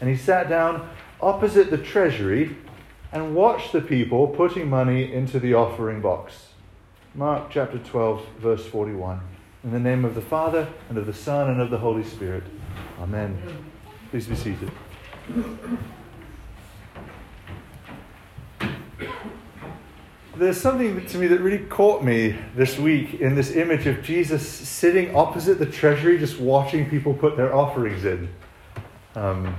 And he sat down opposite the treasury and watched the people putting money into the offering box. Mark chapter 12, verse 41. In the name of the Father, and of the Son, and of the Holy Spirit. Amen. Please be seated. There's something to me that really caught me this week in this image of Jesus sitting opposite the treasury, just watching people put their offerings in. Um,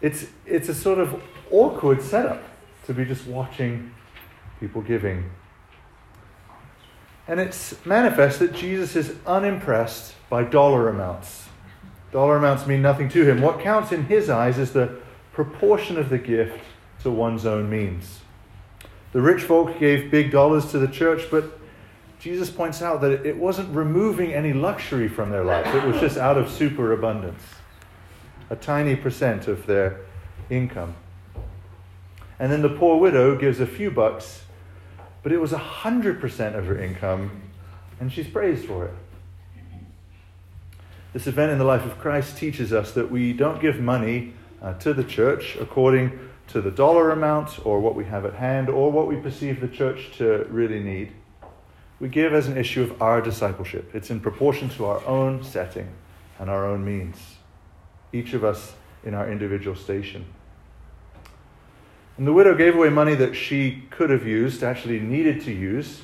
it's, it's a sort of awkward setup to be just watching people giving. And it's manifest that Jesus is unimpressed by dollar amounts. Dollar amounts mean nothing to him. What counts in his eyes is the proportion of the gift to one's own means. The rich folk gave big dollars to the church, but Jesus points out that it wasn't removing any luxury from their life, it was just out of superabundance. A tiny percent of their income. And then the poor widow gives a few bucks, but it was a hundred percent of her income, and she's praised for it. This event in the life of Christ teaches us that we don't give money uh, to the church according to the dollar amount or what we have at hand or what we perceive the church to really need. We give as an issue of our discipleship. It's in proportion to our own setting and our own means, each of us in our individual station. And the widow gave away money that she could have used, actually needed to use,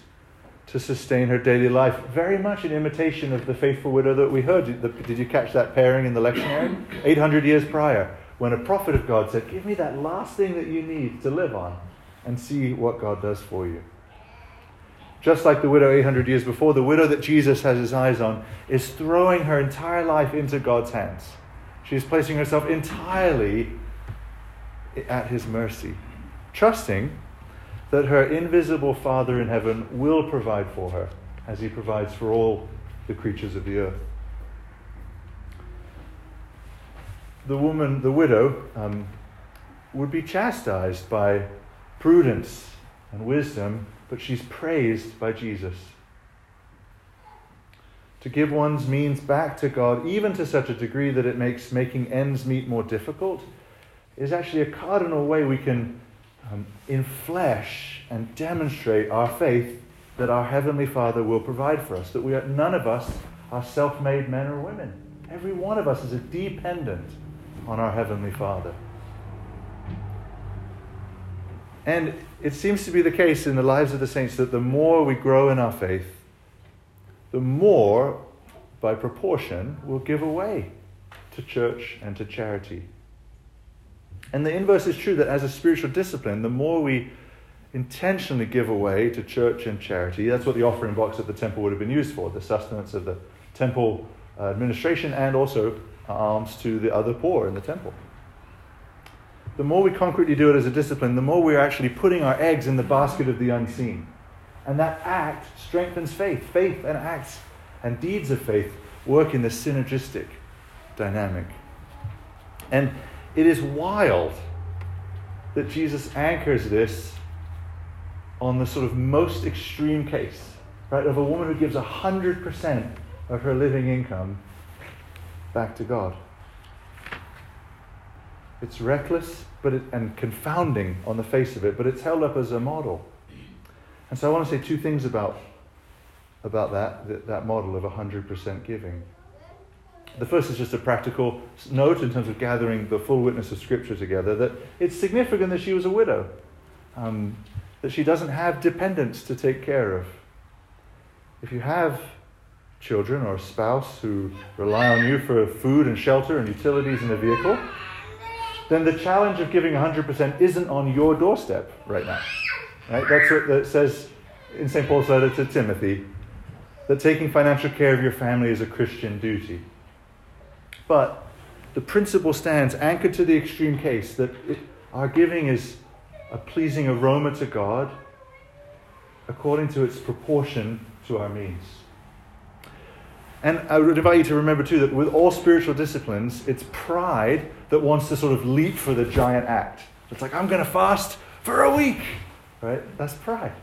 to sustain her daily life, very much in imitation of the faithful widow that we heard. Did you catch that pairing in the lectionary? 800 years prior when a prophet of God said, Give me that last thing that you need to live on and see what God does for you. Just like the widow 800 years before, the widow that Jesus has his eyes on is throwing her entire life into God's hands. She's placing herself entirely at his mercy, trusting that her invisible Father in heaven will provide for her as he provides for all the creatures of the earth. the woman, the widow, um, would be chastised by prudence and wisdom, but she's praised by Jesus. To give one's means back to God, even to such a degree that it makes making ends meet more difficult, is actually a cardinal way we can, um, in flesh, and demonstrate our faith that our Heavenly Father will provide for us, that we are, none of us are self made men or women. Every one of us is a dependent on our Heavenly Father. And it seems to be the case in the lives of the saints that the more we grow in our faith, the more, by proportion, we'll give away to church and to charity. And the inverse is true that as a spiritual discipline, the more we intentionally give away to church and charity, that's what the offering box at the temple would have been used for the sustenance of the temple uh, administration and also alms to the other poor in the temple. The more we concretely do it as a discipline, the more we're actually putting our eggs in the basket of the unseen. And that act strengthens faith. Faith and acts and deeds of faith work in this synergistic dynamic. And it is wild that Jesus anchors this on the sort of most extreme case, right, of a woman who gives 100% of her living income back to God. It's reckless but it, and confounding on the face of it, but it's held up as a model. And so I want to say two things about, about that, that, that model of 100% giving. The first is just a practical note in terms of gathering the full witness of Scripture together that it's significant that she was a widow, um, that she doesn't have dependents to take care of. If you have children or a spouse who rely on you for food and shelter and utilities and a vehicle, then the challenge of giving 100% isn't on your doorstep right now. Right? That's what says in St. Paul's letter to Timothy that taking financial care of your family is a Christian duty. But the principle stands anchored to the extreme case that it, our giving is a pleasing aroma to God according to its proportion to our means. And I would invite you to remember too that with all spiritual disciplines, it's pride that wants to sort of leap for the giant act. It's like, I'm going to fast for a week, right? That's pride.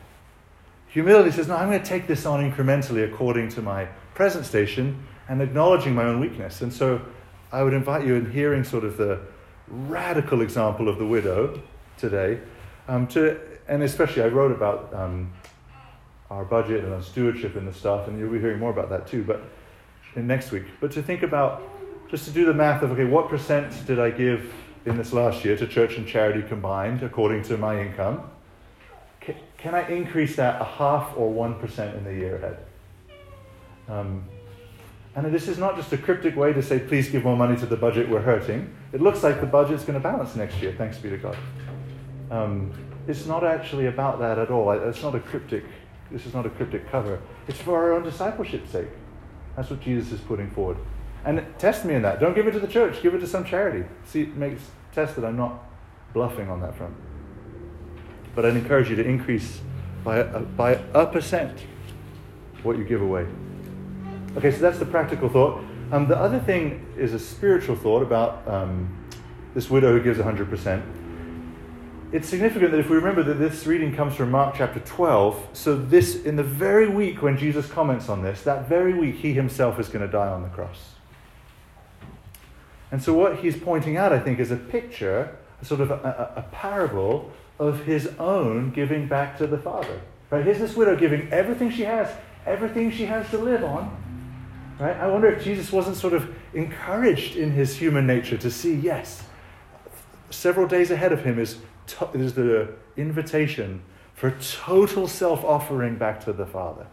Humility says, no, I'm going to take this on incrementally according to my present station and acknowledging my own weakness. And so I would invite you in hearing sort of the, radical example of the widow today. Um, to, and especially, I wrote about um, our budget and our stewardship and the stuff, and you'll be hearing more about that too. But in next week, but to think about just to do the math of okay, what percent did I give in this last year to church and charity combined according to my income? Can, I increase that a half or one percent in the year ahead? Um, and this is not just a cryptic way to say, please give more money to the budget, we're hurting. It looks like the budget's going to balance next year, thanks be to God. Um, it's not actually about that at all. It's not a cryptic, this is not a cryptic cover. It's for our own discipleship's sake. That's what Jesus is putting forward. And test me in that. Don't give it to the church, give it to some charity. See, it makes test that I'm not bluffing on that front. But I'd encourage you to increase by a, by a percent what you give away. Okay, so that's the practical thought. Um, the other thing is a spiritual thought about um, this widow who gives 100%. It's significant that if we remember that this reading comes from Mark chapter 12, so this, in the very week when Jesus comments on this, that very week he himself is going to die on the cross. And so what he's pointing out, I think, is a picture, a sort of a, a, a parable of his own giving back to the Father. Right? Here's this widow giving everything she has, everything she has to live on, Right? I wonder if Jesus wasn't sort of encouraged in his human nature to see, yes, several days ahead of him is, to- is the invitation for total self offering back to the Father.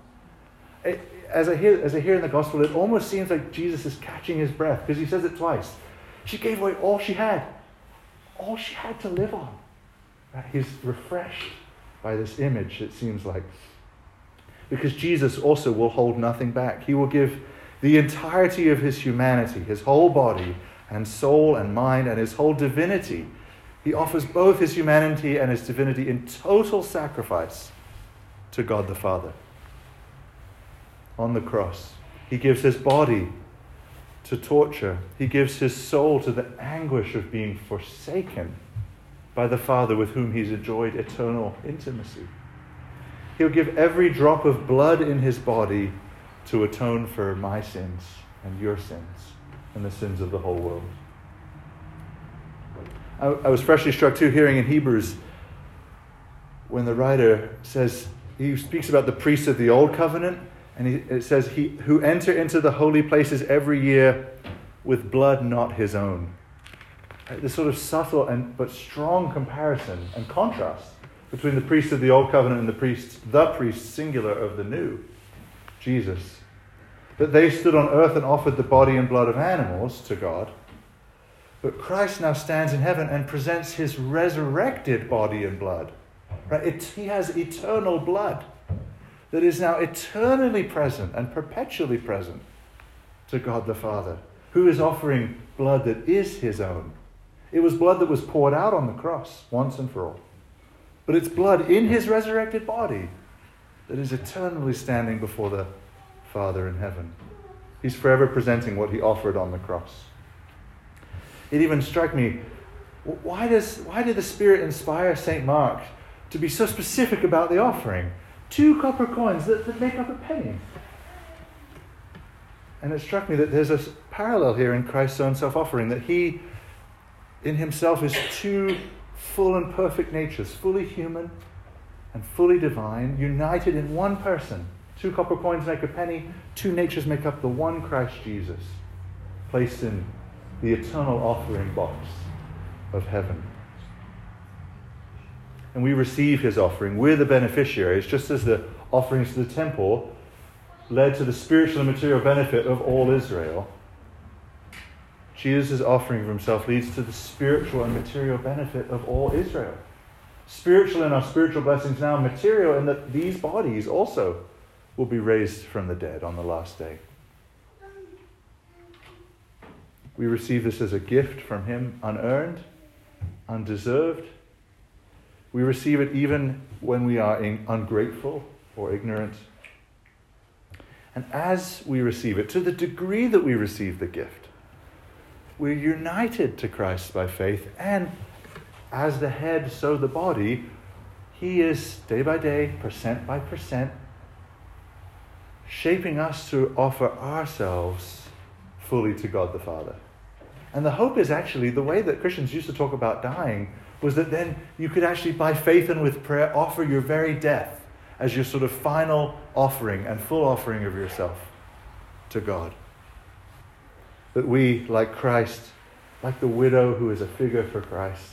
It, as, I hear, as I hear in the gospel, it almost seems like Jesus is catching his breath because he says it twice. She gave away all she had, all she had to live on. He's refreshed by this image, it seems like. Because Jesus also will hold nothing back. He will give the entirety of his humanity, his whole body and soul and mind, and his whole divinity. He offers both his humanity and his divinity in total sacrifice to God the Father. On the cross, he gives his body to torture, he gives his soul to the anguish of being forsaken by the Father with whom he's enjoyed eternal intimacy. He'll give every drop of blood in his body to atone for my sins and your sins and the sins of the whole world. I, I was freshly struck too hearing in Hebrews when the writer says, he speaks about the priests of the old covenant, and he, it says, he, who enter into the holy places every year with blood not his own. This sort of subtle and but strong comparison and contrast between the priests of the old covenant and the priests, the priest singular of the new, Jesus that they stood on earth and offered the body and blood of animals to God. But Christ now stands in heaven and presents his resurrected body and blood. Right? It, he has eternal blood that is now eternally present and perpetually present to God the Father, who is offering blood that is his own. It was blood that was poured out on the cross once and for all. But it's blood in his resurrected body that is eternally standing before the Father in heaven. He's forever presenting what he offered on the cross. It even struck me why, does, why did the Spirit inspire St. Mark to be so specific about the offering? Two copper coins that, that make up a penny. And it struck me that there's a parallel here in Christ's own self offering, that he in himself is two full and perfect natures, fully human and fully divine, united in one person. Two copper coins make a penny, two natures make up the one Christ Jesus, placed in the eternal offering box of heaven. And we receive his offering. We're the beneficiaries, just as the offerings to the temple led to the spiritual and material benefit of all Israel. Jesus' offering of himself leads to the spiritual and material benefit of all Israel. Spiritual in our spiritual blessings now, material in that these bodies also will be raised from the dead on the last day. We receive this as a gift from Him, unearned, undeserved. We receive it even when we are ungrateful or ignorant. And as we receive it, to the degree that we receive the gift, we're united to Christ by faith, and as the head, so the body, He is day by day, percent by percent, shaping us to offer ourselves fully to God the Father. And the hope is actually the way that Christians used to talk about dying was that then you could actually, by faith and with prayer, offer your very death as your sort of final offering and full offering of yourself to God. That we, like Christ, like the widow who is a figure for Christ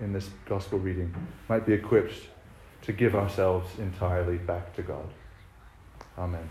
in this gospel reading, might be equipped to give ourselves entirely back to God. Amen.